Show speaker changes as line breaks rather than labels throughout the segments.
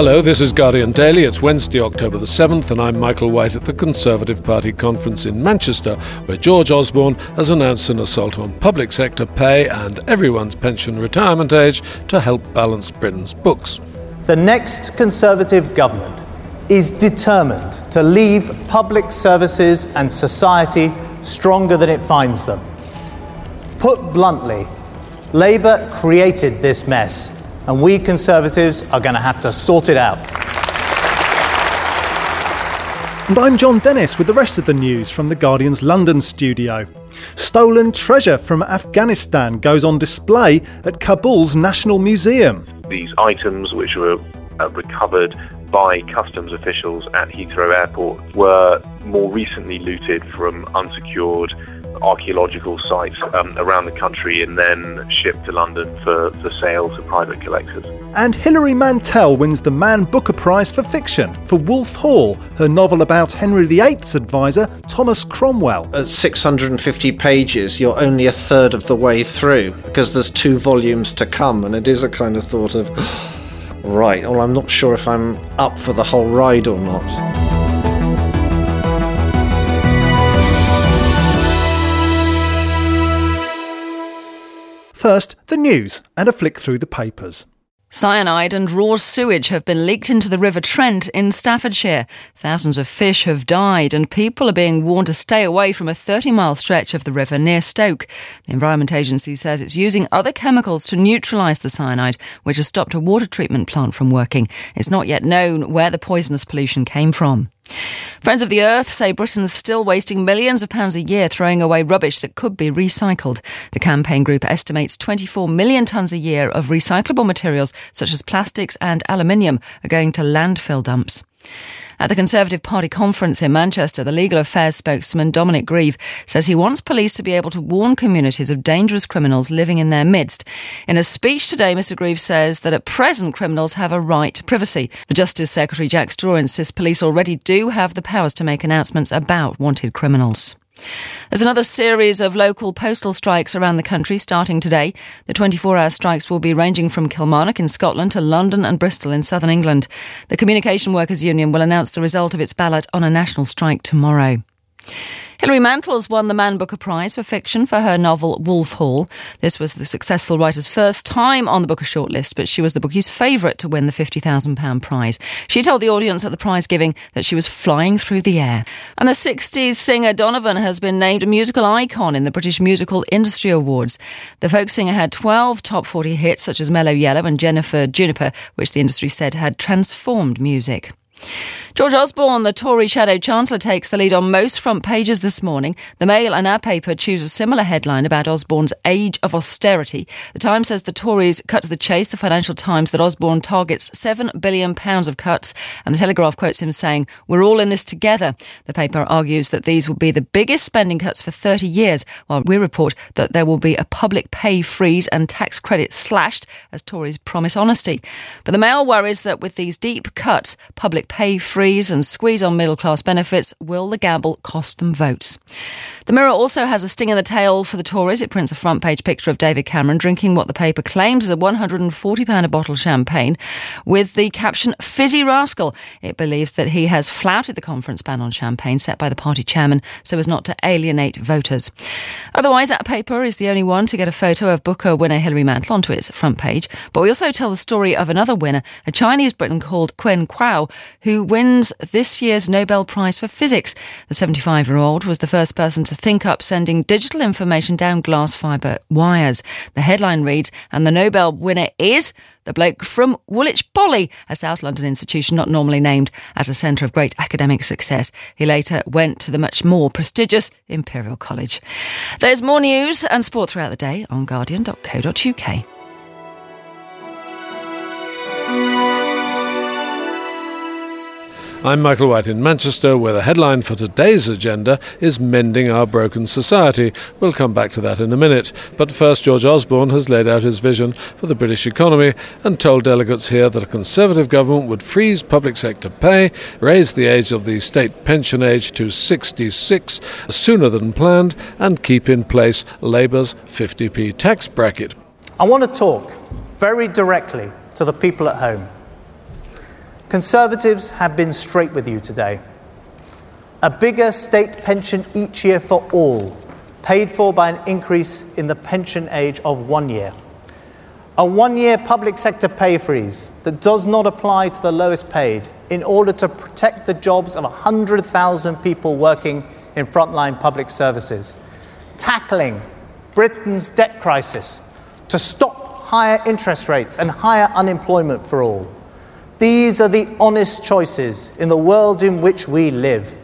Hello, this is Guardian Daily. It's Wednesday, October the 7th, and I'm Michael White at the Conservative Party conference in Manchester, where George Osborne has announced an assault on public sector pay and everyone's pension retirement age to help balance Britain's books.
The next Conservative government is determined to leave public services and society stronger than it finds them. Put bluntly, Labour created this mess and we Conservatives are going to have to sort it out.
And I'm Jon Dennis with the rest of the news from The Guardian's London studio. Stolen treasure from Afghanistan goes on display at Kabul's National Museum.
These items, which were uh, recovered by customs officials at Heathrow Airport, were more recently looted from unsecured archaeological sites um, around the country and then shipped to London for, for sale to private collectors.
And Hilary Mantel wins the Man Booker Prize for Fiction for Wolf Hall, her novel about Henry VIII's advisor, Thomas Cromwell.
At 650 pages, you're only a third of the way through because there's two volumes to come, and it is a kind of thought of, right, well, I'm not sure if I'm up for the whole ride or not.
First, the news and a flick through the papers.
Cyanide and raw sewage have been leaked into the River Trent in Staffordshire. Thousands of fish have died, and people are being warned to stay away from a 30 mile stretch of the river near Stoke. The Environment Agency says it's using other chemicals to neutralise the cyanide, which has stopped a water treatment plant from working. It's not yet known where the poisonous pollution came from. Friends of the Earth say Britain's still wasting millions of pounds a year throwing away rubbish that could be recycled. The campaign group estimates 24 million tonnes a year of recyclable materials such as plastics and aluminium are going to landfill dumps. At the Conservative Party conference in Manchester, the legal affairs spokesman Dominic Grieve says he wants police to be able to warn communities of dangerous criminals living in their midst. In a speech today, Mr. Grieve says that at present criminals have a right to privacy. The Justice Secretary Jack Straw insists police already do have the powers to make announcements about wanted criminals. There's another series of local postal strikes around the country starting today. The 24 hour strikes will be ranging from Kilmarnock in Scotland to London and Bristol in southern England. The Communication Workers Union will announce the result of its ballot on a national strike tomorrow. Hilary Mantel's won the Man Booker Prize for fiction for her novel Wolf Hall. This was the successful writer's first time on the Booker shortlist, but she was the bookie's favourite to win the £50,000 prize. She told the audience at the prize giving that she was flying through the air. And the 60s singer Donovan has been named a musical icon in the British Musical Industry Awards. The folk singer had 12 top 40 hits, such as Mellow Yellow and Jennifer Juniper, which the industry said had transformed music. George Osborne, the Tory Shadow Chancellor, takes the lead on most front pages this morning. The Mail and our paper choose a similar headline about Osborne's age of austerity. The Times says the Tories cut to the chase. The Financial Times that Osborne targets £7 billion of cuts. And the Telegraph quotes him saying, We're all in this together. The paper argues that these will be the biggest spending cuts for 30 years, while we report that there will be a public pay freeze and tax credits slashed as Tories promise honesty. But the Mail worries that with these deep cuts, public pay freeze and squeeze on middle class benefits, will the gamble cost them votes? The Mirror also has a sting in the tail for the Tories. It prints a front page picture of David Cameron drinking what the paper claims is a £140 a bottle champagne with the caption Fizzy Rascal. It believes that he has flouted the conference ban on champagne set by the party chairman so as not to alienate voters. Otherwise, that paper is the only one to get a photo of Booker winner Hilary Mantel onto its front page. But we also tell the story of another winner, a Chinese Briton called Kuen Kao, who wins this year's Nobel Prize for Physics. The 75 year old was the first person to think up sending digital information down glass fibre wires. The headline reads, and the Nobel winner is the bloke from Woolwich Poly, a South London institution not normally named as a centre of great academic success. He later went to the much more prestigious Imperial College. There's more news and sport throughout the day on guardian.co.uk.
I'm Michael White in Manchester, where the headline for today's agenda is Mending Our Broken Society. We'll come back to that in a minute. But first, George Osborne has laid out his vision for the British economy and told delegates here that a Conservative government would freeze public sector pay, raise the age of the state pension age to 66 sooner than planned, and keep in place Labour's 50p tax bracket.
I want to talk very directly to the people at home. Conservatives have been straight with you today. A bigger state pension each year for all, paid for by an increase in the pension age of one year. A one year public sector pay freeze that does not apply to the lowest paid in order to protect the jobs of 100,000 people working in frontline public services. Tackling Britain's debt crisis to stop higher interest rates and higher unemployment for all. These are the honest choices in the world in which we live,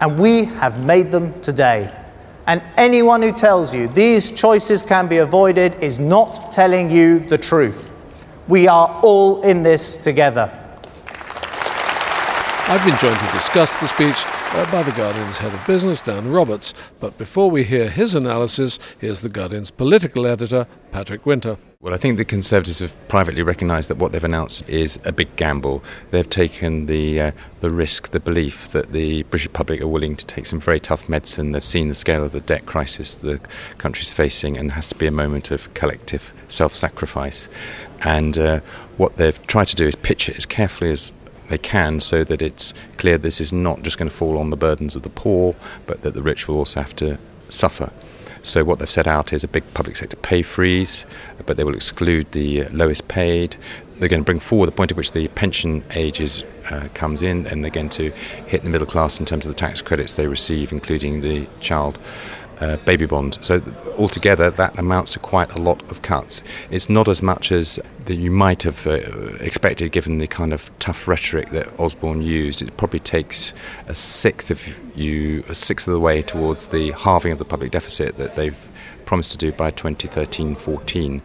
and we have made them today. And anyone who tells you these choices can be avoided is not telling you the truth. We are all in this together.
I've been joined to discuss the speech uh, by The Guardian's head of business, Dan Roberts. But before we hear his analysis, here's The Guardian's political editor, Patrick Wintour.
Well, I think the Conservatives have privately recognised that what they've announced is a big gamble. They've taken the uh, the risk, the belief that the British public are willing to take some very tough medicine. They've seen the scale of the debt crisis the country's facing, and there has to be a moment of collective self-sacrifice. And uh, what they've tried to do is pitch it as carefully as they can so that it's clear this is not just going to fall on the burdens of the poor, but that the rich will also have to suffer. So what they've set out is a big public sector pay freeze, but they will exclude the lowest paid. They're going to bring forward the point at which the pension age is, uh, comes in, and they're going to hit the middle class in terms of the tax credits they receive, including the child uh, baby bond. So altogether, that amounts to quite a lot of cuts. It's not as much as that you might have uh, expected, given the kind of tough rhetoric that Osborne used. It probably takes a sixth of you, a sixth of the way towards the halving of the public deficit that they've promised to do by 2013-14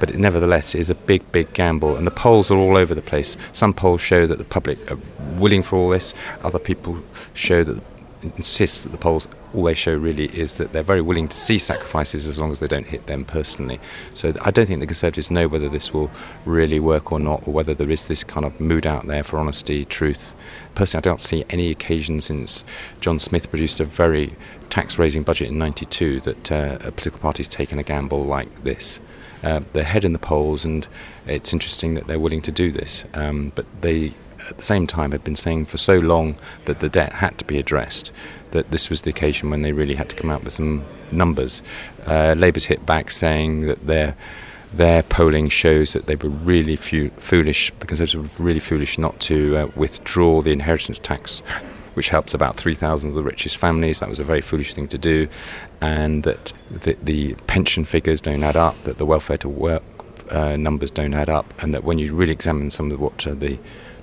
but it nevertheless is a big, big gamble. And the polls are all over the place. Some polls show that the public are willing for all this. Other people show that insist that the polls all they show really is that they're very willing to see sacrifices as long as they don't hit them personally. So I don't think the Conservatives know whether this will really work or not, or whether there is this kind of mood out there for honesty, truth. Personally, I don't see any occasion since John Smith produced a very tax raising budget in 92 that uh, a political party's taken a gamble like this. Uh, they're ahead in the polls, and it's interesting that they're willing to do this. Um, but they at the same time had been saying for so long that the debt had to be addressed that this was the occasion when they really had to come out with some numbers. Uh, Labour's hit back saying that their their polling shows that they were really foolish. The Conservatives were really foolish not to uh, withdraw the inheritance tax, which helps about 3,000 of the richest families. That was a very foolish thing to do, and that the, the pension figures don't add up, that the welfare to work uh, numbers don't add up, and that when you really examine some of what uh, the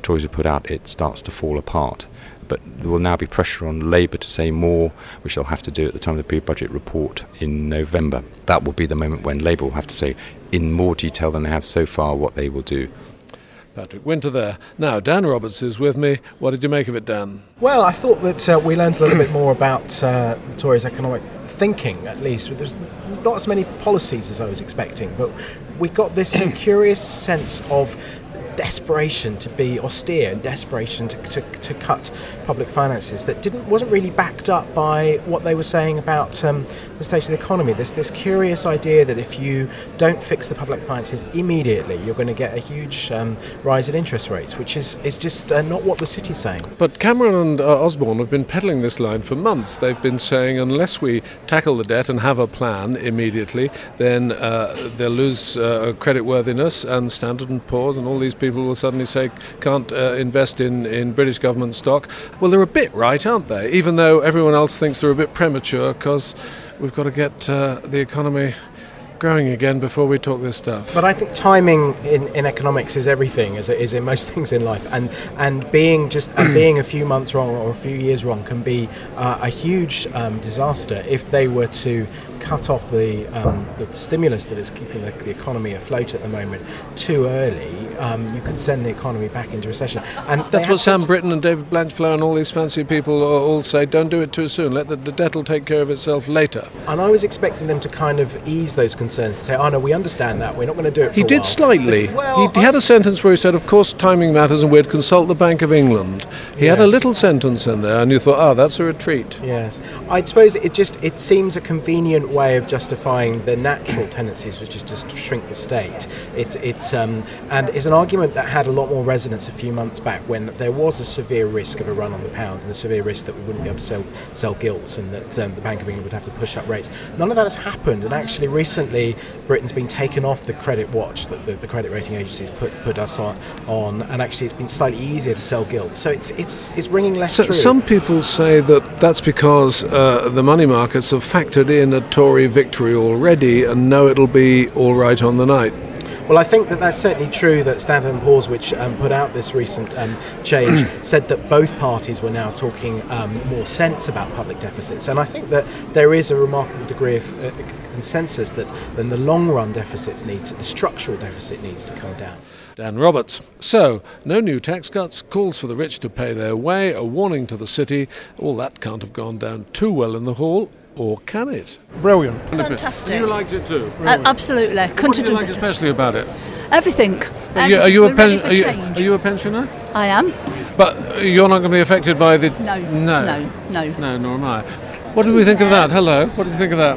Tories have put out, it starts to fall apart. But there will now be pressure on Labour to say more, which they'll have to do at the time of the pre budget report in November. That will be the moment when Labour will have to say in more detail than they have so far what they will do.
Patrick Wintour there. Now, Dan Roberts is with me. What did you make of it, Dan?
Well, I thought that uh, we learned a little bit more about uh, the Tories' economic thinking, at least. There's not as many policies as I was expecting, but we got this curious sense of desperation to be austere and desperation to, to, to cut public finances that didn't wasn't really backed up by what they were saying about um, the state of the economy. There's this curious idea that if you don't fix the public finances immediately, you're going to get a huge um, rise in interest rates, which is, is just uh, not what the city's saying.
But Cameron and uh, Osborne have been peddling this line for months. They've been saying unless we tackle the debt and have a plan immediately, then uh, they'll lose uh, credit worthiness, and Standard and Poor's and all these people will suddenly say can't uh, invest in, in British government stock. Well, they're a bit right, aren't they? Even though everyone else thinks they're a bit premature because we've got to get uh, the economy growing again before we talk this stuff.
But I think timing in, in economics is everything, as it is in most things in life, and and being just and being a few months wrong or a few years wrong can be uh, a huge um, disaster if they were to cut off the, um, the stimulus that is keeping the, the, economy afloat at the moment too early. Um, you could send the economy back into recession.
And that's what Sam Brittan and David Blanchflower and all these fancy people all say. Don't do it too soon. Let the, the debt will take care of itself later.
And I was expecting them to kind of ease those concerns and say, "Oh no, we understand that. We're not going to do it."
he did
while.
slightly. But, well, he, he had a sentence where he said, "Of course, timing matters, and we'd consult the Bank of England." He yes. had a little sentence in there, and you thought, "Oh, that's a retreat."
Yes, I suppose it just it seems a convenient way of justifying the natural tendencies, which is just to shrink the state. It, it um, and it's was an argument that had a lot more resonance a few months back when there was a severe risk of a run on the pound and a severe risk that we wouldn't be able to sell, sell gilts and that um, the Bank of England would have to push up rates. None of that has happened, and actually recently Britain's been taken off the credit watch that the, the credit rating agencies put, put us on, on, and actually it's been slightly easier to sell gilts. So it's, it's, it's ringing less
So,
true.
some people say that that's because uh, the money markets have factored in a Tory victory already and know it'll be all right on the night.
Well, I think that that's certainly true that Standard & Poor's, which um, put out this recent um, change, said that both parties were now talking um, more sense about public deficits. And I think that there is a remarkable degree of uh, consensus that then the long run deficits need to, the structural deficit needs to come down.
Dan Roberts. So, no new tax cuts, calls for the rich to pay their way, a warning to the city. All that can't have gone down too well in the hall, or can it?
Brilliant.
Fantastic.
You liked it too?
Uh, absolutely. Couldn't
What
have
do you like
better.
especially about it?
Everything.
Are you, are you a pen- are you, are you a pensioner?
I am.
But you're not going to be affected by the
No.
no
No. No.
no nor am I. What did we think of that? Hello. What did you think of that?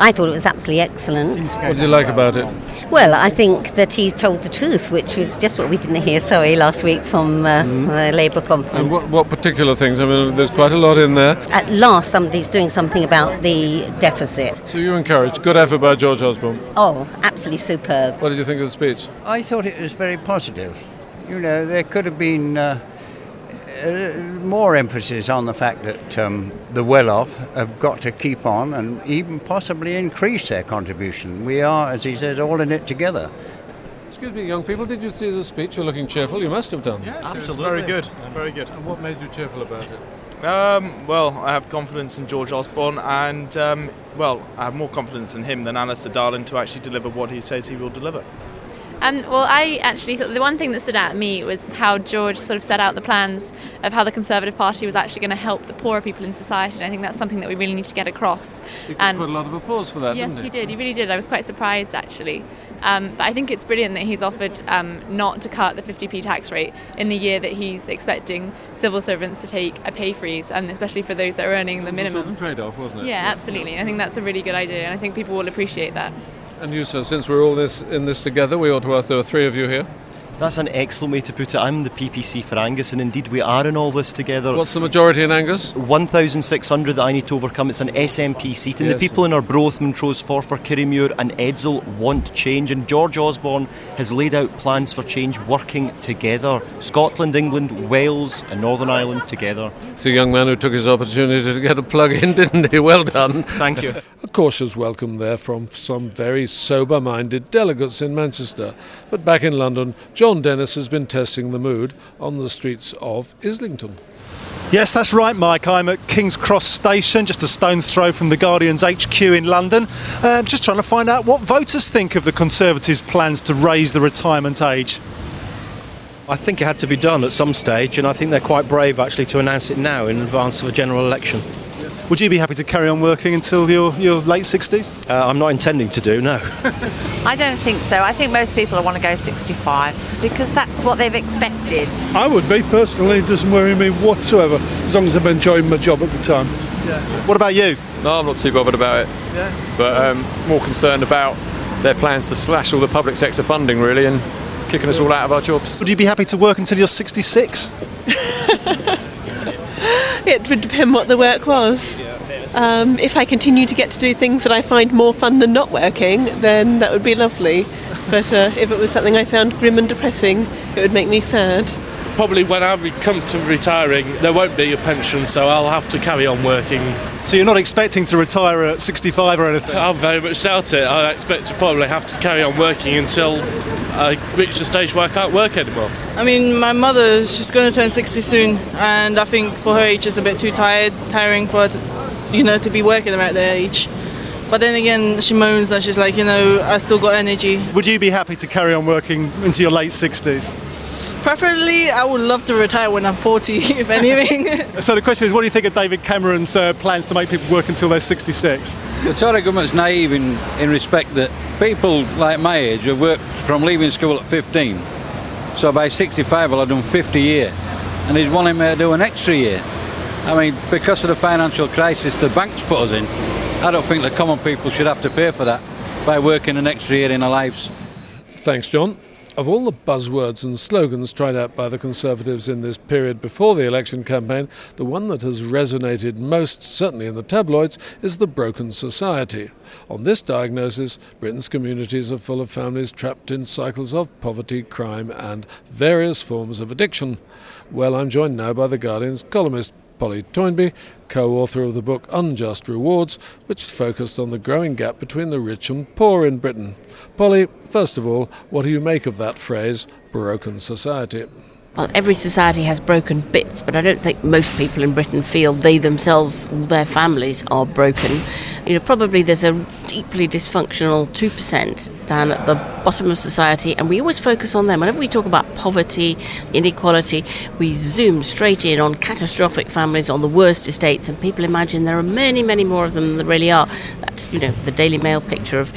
I thought it was absolutely excellent.
What do you like about it?
Well, I think that he told the truth, which was just what we didn't hear, sorry, last week from uh, the Labour conference.
And what, what particular things? I mean, there's quite a lot in there.
At last, somebody's doing something about the deficit.
So you're encouraged. Good effort by George Osborne.
Oh, absolutely superb.
What did you think of the speech?
I thought it was very positive. You know, there could have been uh, uh, more emphasis on the fact that um, the well-off have got to keep on and even possibly increase their contribution. We are, as he says, all in it together.
Excuse me, young people, did you see the speech? You're looking cheerful. You must have done.
Yes, it was very good. Very good.
And what made you cheerful about it?
Um, well, I have confidence in George Osborne, and um, well, I have more confidence in him than Alistair Darling to actually deliver what he says he will deliver.
Um, well, I actually thought the one thing that stood out to me was how George sort of set out the plans of how the Conservative Party was actually going to help the poorer people in society. And I think that's something that we really need to get across.
He got quite a lot of applause for that,
yes,
he?
he did. He really did. I was quite surprised actually. Um, but I think it's brilliant that he's offered um, not to cut the 50p tax rate in the year that he's expecting civil servants to take a pay freeze, and especially for those that are earning the
It was a
minimum.
sort of trade-off, wasn't it?
Yeah, absolutely. I think that's a really good idea, and I think people will appreciate that.
And you, sir, since we're all this in this together, we ought to ask. There are three of you here.
That's an excellent way to put it. I'm the PPC for Angus, and indeed we are in all this together.
What's the majority in Angus?
1,600 that I need to overcome. It's an SNP seat, and
Yes.
the people in Arbroath, Montrose, Forfar, Kirriemuir, and Edzell want change. And George Osborne has laid out plans for change working together. Scotland, England, Wales, and Northern Ireland together.
It's a young man who took his opportunity to get a plug in, didn't he? Well done.
Thank you.
a cautious welcome there from some very sober minded delegates in Manchester. But back in London, Jon Dennis has been testing the mood on the streets of Islington.
Yes, that's right, Mike. I'm at King's Cross Station, just a stone's throw from the Guardian's HQ in London. Um, just trying to find out what voters think of the Conservatives' plans to raise the retirement age.
I think it had to be done at some stage, and I think they're quite brave actually to announce it now in advance of a general election.
Would you be happy to carry on working until your, your late 60s?
Uh, I'm not intending to do, no.
I don't think so. I think most people want to go 65 because that's what they've expected.
I would be personally. It doesn't worry me whatsoever as long as I'm enjoying my job at the time. Yeah.
What about you?
No, I'm not too bothered about it.
Yeah.
But um, more concerned about their plans to slash all the public sector funding, really, and kicking us all out of our jobs.
Would you be happy to work until you're 66?
It would depend what the work was. Um, if I continue to get to do things that I find more fun than not working, then that would be lovely. But uh, if it was something I found grim and depressing, it would make me sad.
Probably when I come to retiring, there won't be a pension, so I'll have to carry on working.
So you're not expecting to retire at 65 or anything?
I very much doubt it. I expect to probably have to carry on working until I reach the stage where I can't work anymore.
I mean, my mother, she's going to turn 60 soon, and I think for her age, it's a bit too tired, tiring for her, to, you know, to be working around their age. But then again, she moans and she's like, you know, I still got energy.
Would you be happy to carry on working into your late 60s?
Preferably, I would love to retire when I'm 40, if anything.
So the question is, what do you think of David Cameron's uh, plans to make people work until they're 66?
The Tory government's naive in, in respect that people like my age have worked from leaving school at 15. So by 65 I'll have done 50 year. And he's wanting me to do an extra year. I mean, because of the financial crisis the banks put us in, I don't think the common people should have to pay for that by working an extra year in their lives.
Thanks, Jon. Of all the buzzwords and slogans tried out by the Conservatives in this period before the election campaign, the one that has resonated most, certainly in the tabloids, is the broken society. On this diagnosis, Britain's communities are full of families trapped in cycles of poverty, crime, and various forms of addiction. Well, I'm joined now by The Guardian's columnist Polly Toynbee, co author of the book Unjust Rewards, which focused on the growing gap between the rich and poor in Britain. Polly, first of all, what do you make of that phrase, broken society?
Well, every society has broken bits, but I don't think most people in Britain feel they themselves or their families are broken. You know, probably there's a deeply dysfunctional 2% down at the bottom of society, and we always focus on them. Whenever we talk about poverty, inequality, we zoom straight in on catastrophic families, on the worst estates, and people imagine there are many, many more of them than there really are. That's, you know, the Daily Mail picture of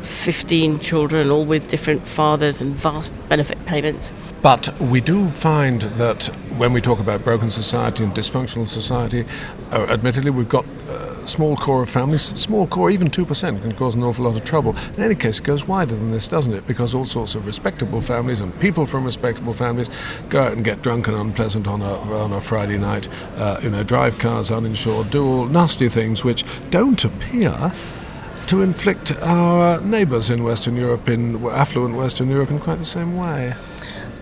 15 children, all with different fathers and vast benefit payments.
But we do find that when we talk about broken society and dysfunctional society, uh, admittedly, we've got a small core of families. Small core, even 2%, can cause an awful lot of trouble. In any case, it goes wider than this, doesn't it? Because all sorts of respectable families and people from respectable families go out and get drunk and unpleasant on a, on a Friday night, uh, you know, drive cars uninsured, do all nasty things which don't appear to inflict our neighbours in Western Europe, in affluent Western Europe, in quite the same way.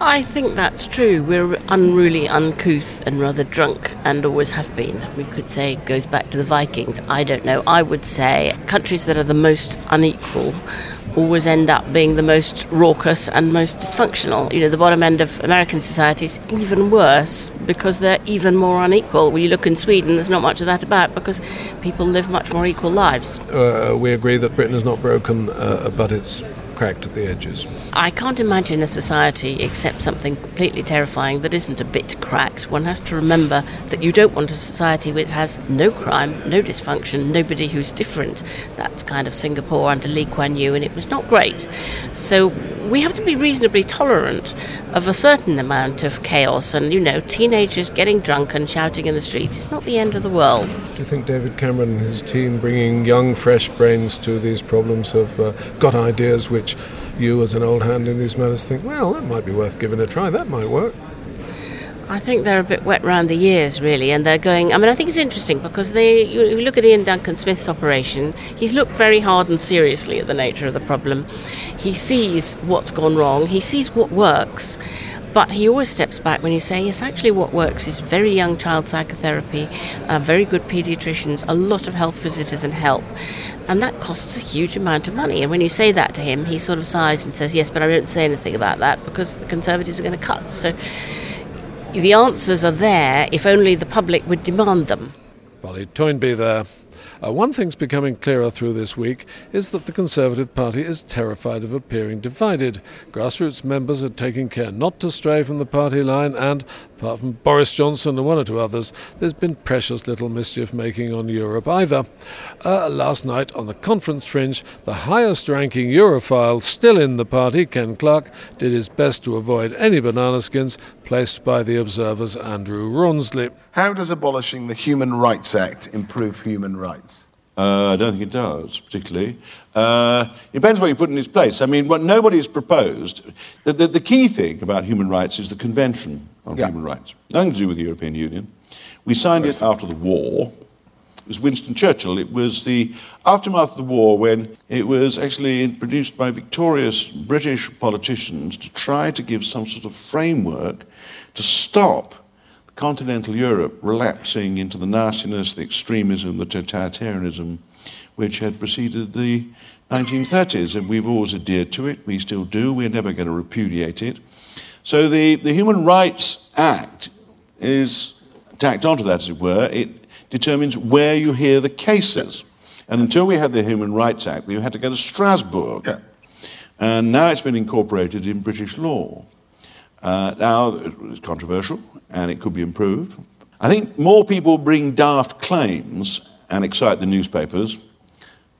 I think that's true. We're unruly, uncouth, and rather drunk, and always have been. We could say it goes back to the Vikings. I don't know. I would say countries that are the most unequal always end up being the most raucous and most dysfunctional. You know, the bottom end of American society is even worse because they're even more unequal. When you look in Sweden, there's not much of that about because people live much more equal lives.
Uh, we agree that Britain is not broken, uh, but it's cracked at the edges.
I can't imagine a society, except something completely terrifying, that isn't a bit cracked. One has to remember that you don't want a society which has no crime, no dysfunction, nobody who's different. That's kind of Singapore under Lee Kuan Yew, and it was not great. So we have to be reasonably tolerant of a certain amount of chaos and, you know, teenagers getting drunk and shouting in the streets. It's not the end of the world.
Do you think David Cameron and his team, bringing young, fresh brains to these problems, have uh, got ideas which you, as an old hand in these matters, think, well, that might be worth giving a try, that might work?
I think they're a bit wet round the ears, really, and they're going. I mean, I think it's interesting because they. You look at Iain Duncan Smith's operation. He's looked very hard and seriously at the nature of the problem. He sees what's gone wrong. He sees what works, but he always steps back when you say, yes, actually, what works is very young child psychotherapy, uh, very good paediatricians, a lot of health visitors and help. And that costs a huge amount of money. And when you say that to him, he sort of sighs and says, yes, but I don't say anything about that because the Conservatives are going to cut. So the answers are there if only the public would demand them.
Polly Toynbee there. Uh, one thing's becoming clearer through this week is that the Conservative Party is terrified of appearing divided. Grassroots members are taking care not to stray from the party line, and apart from Boris Johnson and one or two others, there's been precious little mischief making on Europe either. Uh, last night on the conference fringe, the highest ranking Europhile still in the party, Ken Clarke, did his best to avoid any banana skins placed by the Observer's Andrew Rawnsley.
How does abolishing the Human Rights Act improve human rights?
Uh, I don't think it does, particularly. Uh, it depends what you put in its place. I mean, what nobody has proposed, the, the, the, key thing about human rights is the Convention on yeah. Human Rights. Nothing to do with the European Union. We signed it after the war. It was Winston Churchill. It was the aftermath of the war when it was actually produced by victorious British politicians to try to give some sort of framework to stop continental Europe relapsing into the nastiness, the extremism, the totalitarianism which had preceded the 1930s. And we've always adhered to it. We still do. We're never going to repudiate it. So the, the Human Rights Act is tacked onto that, as it were. It determines where you hear the cases. And until we had the Human Rights Act, you had to go to Strasbourg. Yeah. And now it's been incorporated in British law. Uh, now, it's controversial and it could be improved. I think more people bring daft claims and excite the newspapers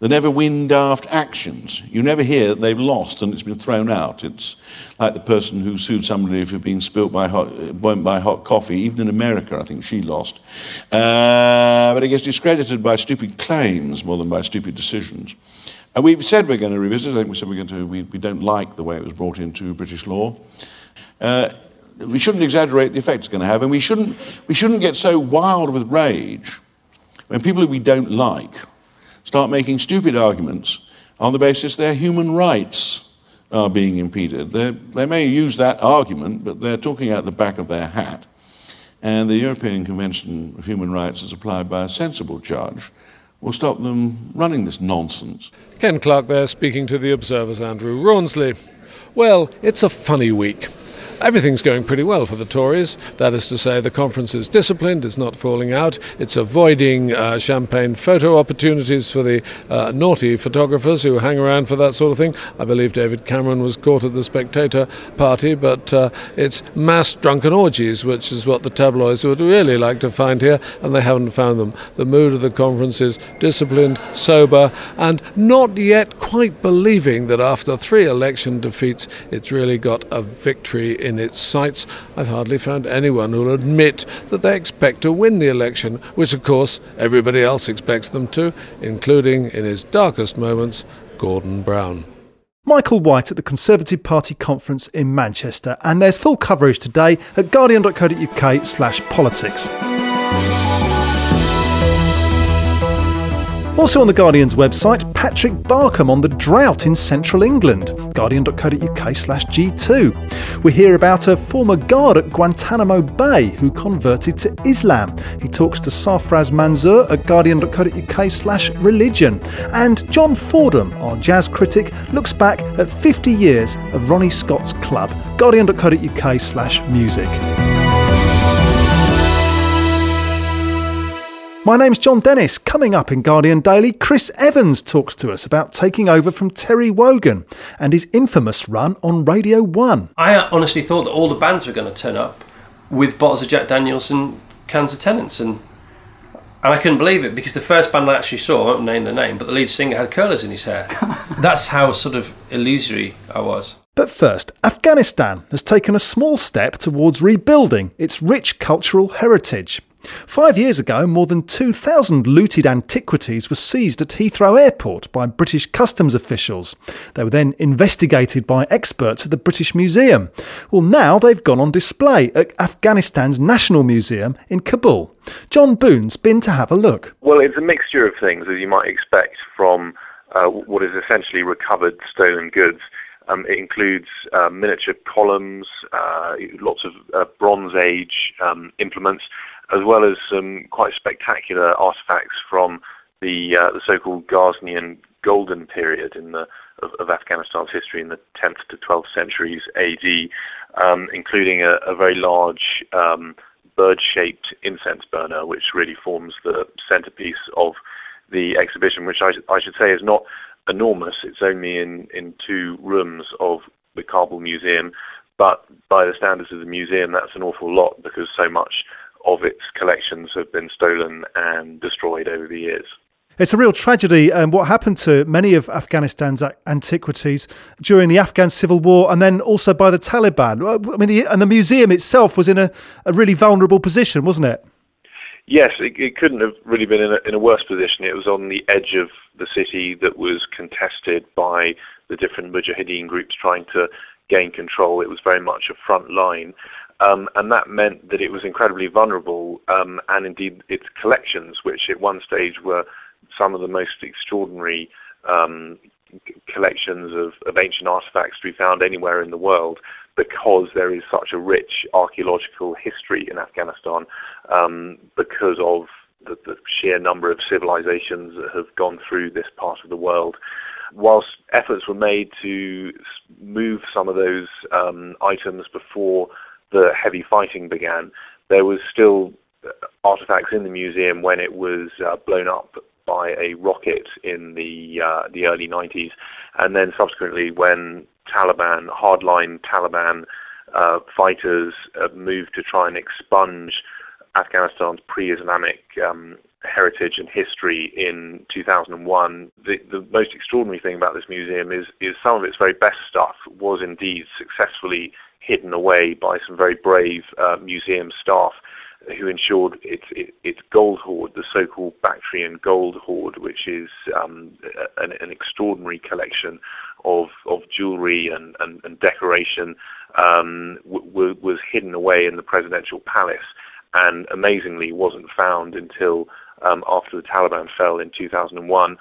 than never win daft actions. You never hear that they've lost and it's been thrown out. It's like the person who sued somebody for being spilt by hot, burnt by hot coffee. Even in America, I think she lost. Uh, but it gets discredited by stupid claims more than by stupid decisions. And we've said we're going to revisit. I think we said we're going to. We, we don't like the way it was brought into British law. Uh, we shouldn't exaggerate the effect it's going to have, and we shouldn't, we shouldn't get so wild with rage when people we don't like start making stupid arguments on the basis their human rights are being impeded. They're, they may use that argument, but they're talking out the back of their hat. And the European Convention of Human Rights, as applied by a sensible judge, will stop them running this nonsense.
Ken Clarke there speaking to the Observer's Andrew Rawnsley. Well, it's a funny week. Everything's going pretty well for the Tories. That is to say, the conference is disciplined, it's not falling out, it's avoiding uh, champagne photo opportunities for the uh, naughty photographers who hang around for that sort of thing. I believe David Cameron was caught at the Spectator party, but uh, it's mass drunken orgies, which is what the tabloids would really like to find here, and they haven't found them. The mood of the conference is disciplined, sober, and not yet quite believing that after three election defeats, it's really got a victory in its sights, I've hardly found anyone who'll admit that they expect to win the election, which of course everybody else expects them to, including in his darkest moments, Gordon Brown.
Michael White at the Conservative Party conference in Manchester, and there's full coverage today at guardian.co.uk slash politics. Also on the Guardian's website, Patrick Barkham on the drought in central England, guardian.co.uk slash G2. We hear about a former guard at Guantanamo Bay who converted to Islam. He talks to Sarfraz Manzoor at guardian.co.uk slash religion. And John Fordham, our jazz critic, looks back at 50 years of Ronnie Scott's club, guardian.co.uk slash music. My name's Jon Dennis. Coming up in Guardian Daily, Chris Evans talks to us about taking over from Terry Wogan and his infamous run on Radio 1.
I honestly thought that all the bands were going to turn up with bottles of Jack Daniels and cans of Tennent's, and and I couldn't believe it because the first band I actually saw, I won't name the name, but the lead singer had curlers in his hair. That's how sort of illusory I was.
But first, Afghanistan has taken a small step towards rebuilding its rich cultural heritage. Five years ago, more than 2,000 looted antiquities were seized at Heathrow Airport by British customs officials. They were then investigated by experts at the British Museum. Well, now they've gone on display at Afghanistan's National Museum in Kabul. Jon Boone's been to have a look.
Well, it's a mixture of things, as you might expect from uh, what is essentially recovered stolen goods. Um, it includes uh, miniature columns, uh, lots of uh, Bronze Age um, implements, as well as some quite spectacular artifacts from the uh, the so-called Ghaznian Golden Period in the of, of, Afghanistan's history in the 10th to 12th centuries AD, um, including a, a, very large um, bird-shaped incense burner, which really forms the centerpiece of the exhibition, which I, I should say is not enormous. It's only in, in two rooms of the Kabul Museum, but by the standards of the museum, that's an awful lot because so much of its collections have been stolen and destroyed over the years.
It's a real tragedy um, what happened to many of Afghanistan's antiquities during the Afghan civil war and then also by the Taliban. I mean, the, and the museum itself was in a, a really vulnerable position, wasn't it?
Yes, it, it couldn't have really been in a, in a worse position. It was on the edge of the city that was contested by the different Mujahideen groups trying to gain control. It was very much a front line. Um, and that meant that it was incredibly vulnerable, um, and indeed its collections, which at one stage were some of the most extraordinary um, collections of, of, ancient artifacts to be found anywhere in the world, because there is such a rich archaeological history in Afghanistan, um, because of the, the, sheer number of civilizations that have gone through this part of the world. Whilst efforts were made to move some of those um, items before the heavy fighting began, there was still artifacts in the museum when it was uh, blown up by a rocket in the uh, the early 90s, and then subsequently when Taliban, hardline Taliban uh, fighters moved to try and expunge Afghanistan's pre-Islamic um, heritage and history in 2001. The, the most extraordinary thing about this museum is, is some of its very best stuff was indeed successfully hidden away by some very brave uh, museum staff who ensured its, its gold hoard, the so-called Bactrian gold hoard, which is um, an, an, extraordinary collection of, of jewellery and, and, and, decoration, um, w- was hidden away in the presidential palace and amazingly wasn't found until um, after the Taliban fell in 2001.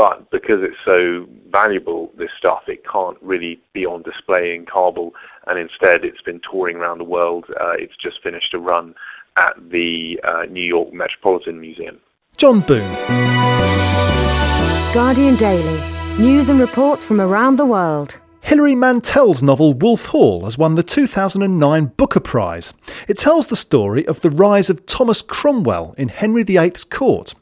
But because it's so valuable, this stuff, it can't really be on display in Kabul, and instead it's been touring around the world. Uh, it's just finished a run at the uh, New York Metropolitan Museum.
Jon Boone.
Guardian Daily. News and reports from around the world.
Hilary Mantel's novel Wolf Hall has won the 2009 Booker Prize. It tells the story of the rise of Thomas Cromwell in Henry VIII's court.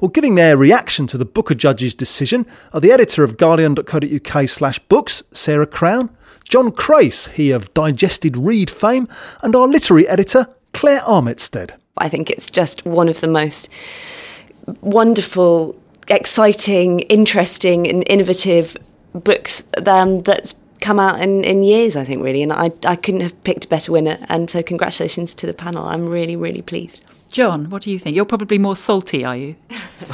Well, giving their reaction to the Booker judge's decision are the editor of guardian.co.uk slash books, Sarah Crown, John Crace, he of Digested Read fame, and our literary editor, Claire Armitstead.
I think it's just one of the most wonderful, exciting, interesting, and innovative books um, that's come out in, in years, I think, really. And I, I couldn't have picked a better winner. And so, congratulations to the panel. I'm really, really pleased.
John, what do you think? You're probably more salty, are you?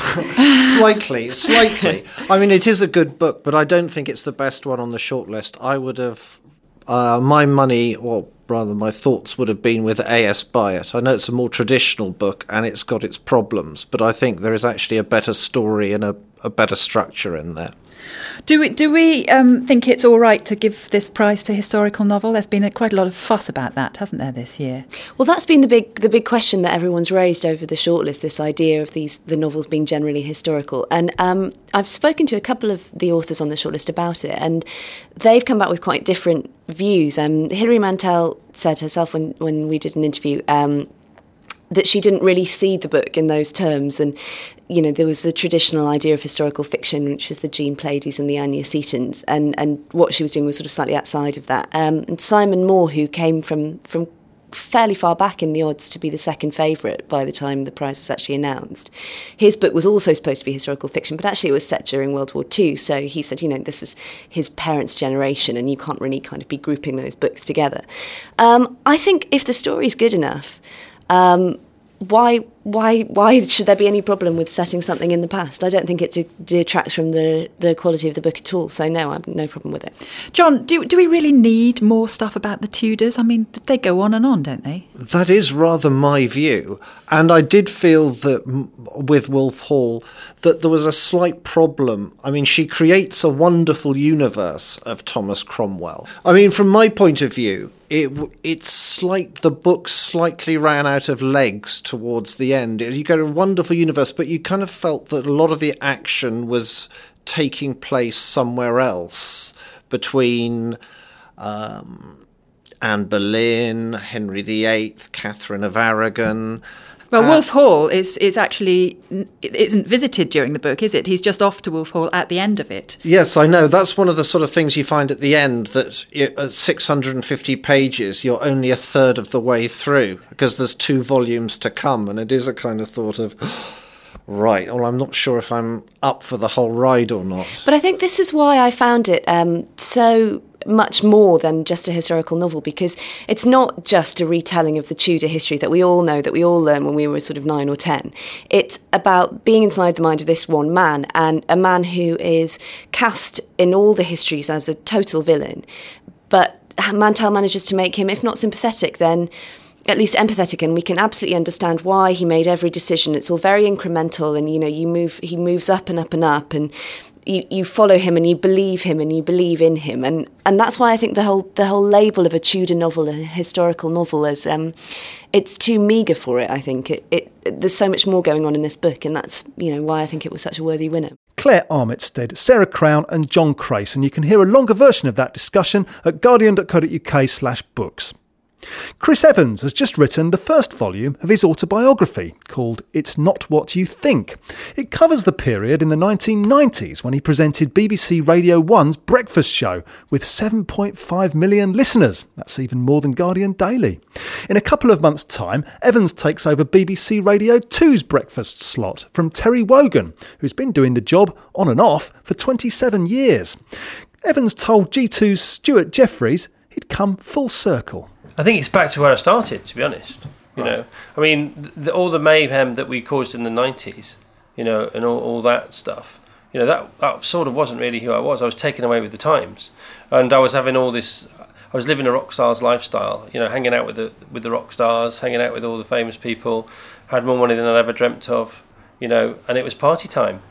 slightly, slightly. I mean, it is a good book, but I don't think it's the best one on the shortlist. I would have uh, my money, or rather my thoughts, would have been with A.S. Byatt. I know it's a more traditional book and it's got its problems, but I think there is actually a better story and a, a better structure in there.
Do we do we um, think it's all right to give this prize to historical novel? There's been a, quite a lot of fuss about that, hasn't there, this year?
Well, that's been the big the big question that everyone's raised over the shortlist. This idea of these the novels being generally historical, and um, I've spoken to a couple of the authors on the shortlist about it, and they've come back with quite different views. Um, Hilary Mantel said herself when when we did an interview. Um, that she didn't really see the book in those terms and you know, there was the traditional idea of historical fiction, which was the Jean Plaidies and the Anya Seatons, and, and what she was doing was sort of slightly outside of that. Um, and Simon Mawer, who came from, from fairly far back in the odds to be the second favourite by the time the prize was actually announced. His book was also supposed to be historical fiction, but actually it was set during World War II. So he said, you know, this is his parents' generation, and you can't really kind of be grouping those books together. Um, I think if the story's good enough, um, why why why should there be any problem with setting something in the past? I don't think it detracts from the, the quality of the book at all. So no, I've no problem with it.
John, do do we really need more stuff about the Tudors? I mean, they go on and on, don't they?
That is rather my view, and I did feel that with Wolf Hall that there was a slight problem. I mean, she creates a wonderful universe of Thomas Cromwell. I mean, from my point of view, it it's like the book slightly ran out of legs towards the end. You get a wonderful universe, but you kind of felt that a lot of the action was taking place somewhere else between um, Anne Boleyn, Henry VIII, Catherine of Aragon.
Well, uh, Wolf Hall is is actually it isn't visited during the book, is it? He's just off to Wolf Hall at the end of it.
Yes, I know. That's one of the sort of things you find at the end that at 650 pages, you're only a third of the way through because there's two volumes to come, and it is a kind of thought of. Right. Well, I'm not sure if I'm up for the whole ride or not.
But I think this is why I found it um, so much more than just a historical novel because it's not just a retelling of the Tudor history that we all know, that we all learned when we were sort of nine or ten. It's about being inside the mind of this one man and a man who is cast in all the histories as a total villain. But Mantel manages to make him, if not sympathetic, then at least empathetic and we can absolutely understand why he made every decision it's all very incremental and you know you move he moves up and up and up and you, you follow him and you believe him and you believe in him. And and that's why I think the whole the whole label of a Tudor novel a historical novel is um, it's too meager for it I think. It, it, there's so much more going on in this book and that's you know why I think it was such a worthy winner.
Claire Armitstead, Sarah Crown and John Crace. And you can hear a longer version of that discussion at guardian.co.uk slash books Chris Evans has just written the first volume of his autobiography called It's Not What You Think. It covers the period in the 1990s when he presented BBC Radio 1's breakfast show with 7.5 million listeners. That's even more than Guardian Daily. In a couple of months' time, Evans takes over BBC Radio 2's breakfast slot from Terry Wogan, who's been doing the job on and off for 27 years. Evans told G2's Stuart Jeffries he'd come full circle.
I think it's back to where I started, to be honest. You know, I mean, the, all the mayhem that we caused in the '90s, you know, and all, all that stuff. You know, that that sort of wasn't really who I was. I was taken away with the times, and I was having all this. I was living a rock star's lifestyle. You know, hanging out with the with the rock stars, hanging out with all the famous people. Had more money than I'd ever dreamt of. You know, and it was party time.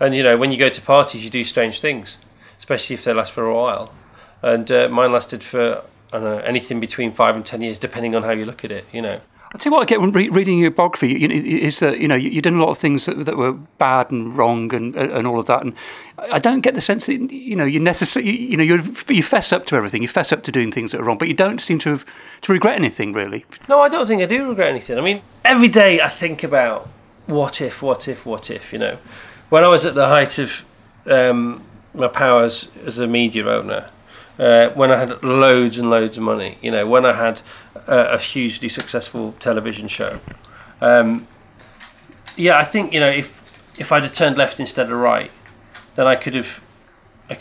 And you know, when you go to parties, you do strange things, especially if they last for a while. And uh, mine lasted for I don't know anything between five and ten years, depending on how you look at it. You know.
I'll tell you what I get when re- reading your biography you is that you know you've done a lot of things that, that were bad and wrong and and all of that, and I don't get the sense that you know you necessarily you know you you fess up to everything, you fess up to doing things that are wrong, but you don't seem to have to regret anything really.
No, I don't think I do regret anything. I mean, every day I think about what if, what if, what if. You know, when I was at the height of um, my powers as a media owner, uh, when I had loads and loads of money, you know, when I had uh, a hugely successful television show. Um, yeah, I think you know if if I'd have turned left instead of right, then I could have.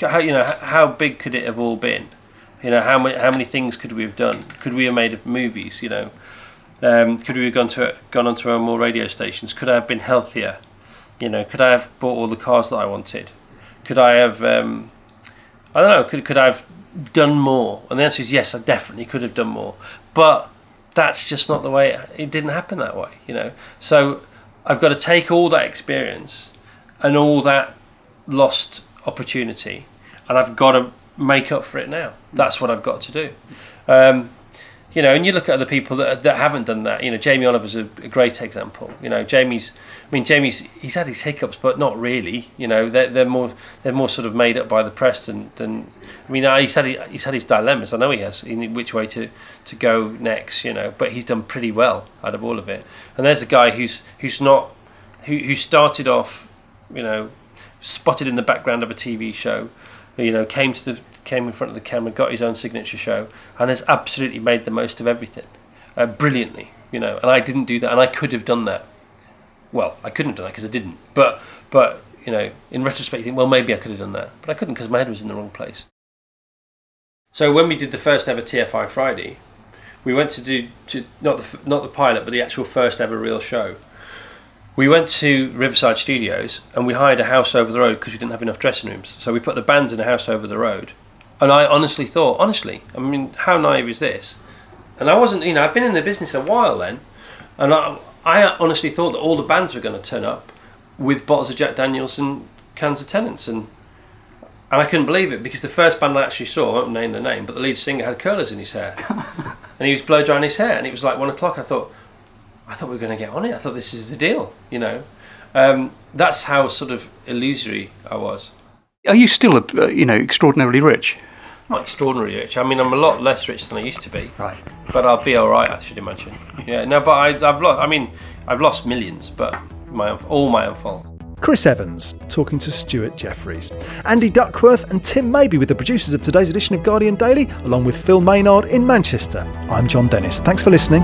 How you know how big could it have all been? You know how many how many things could we have done? Could we have made movies? You know, um, could we have gone to gone onto more radio stations? Could I have been healthier? You know, could I have bought all the cars that I wanted? Could I have? Um, I don't know. Could could I have done more? And the answer is yes. I definitely could have done more, but that's just not the way. It, it didn't happen that way. You know, so I've got to take all that experience and all that lost opportunity, and I've got to make up for it now. That's what I've got to do. Um, you know, and you look at other people that that haven't done that. You know, Jamie Oliver's a, a great example. You know, Jamie's. I mean, Jamie's. He's had his hiccups, but not really. You know, they're they're more they're more sort of made up by the press than. than I mean, he's had he's had his dilemmas. I know he has in which way to to go next. You know, but he's done pretty well out of all of it. And there's a guy who's who's not who who started off, you know, spotted in the background of a TV show. You know, came to the came in front of the camera, got his own signature show, and has absolutely made the most of everything, uh, brilliantly. You know, and I didn't do that, and I could have done that. Well, I couldn't have done that because I didn't. But but you know, in retrospect, you think, well, maybe I could have done that, but I couldn't because my head was in the wrong place. So when we did the first ever TFI Friday, we went to do to not the not the pilot, but the actual first ever real show. We went to Riverside Studios and we hired a house over the road because we didn't have enough dressing rooms. So we put the bands in a house over the road. And I honestly thought, honestly, I mean, how naive is this? And I wasn't, you know, I've been in the business a while then, and I, I honestly thought that all the bands were going to turn up with bottles of Jack Daniels and cans of Tennent's, and and I couldn't believe it because the first band I actually saw, I won't name the name, but the lead singer had curlers in his hair, and he was blow drying his hair, and it was like one o'clock. I thought, I thought we were going to get on it. I thought this is the deal, you know. Um, that's how sort of illusory I was.
Are you still, uh, you know, extraordinarily rich?
Not extraordinarily rich. I mean, I'm a lot less rich than I used to be. Right. But I'll be all right, I should imagine. Yeah. No, but I, I've lost. I mean, I've lost millions, but my own, all my own fault.
Chris Evans talking to Stuart Jeffries. Andy Duckworth and Tim Maby with the producers of today's edition of Guardian Daily, along with Phil Maynard in Manchester. I'm Jon Dennis. Thanks for listening.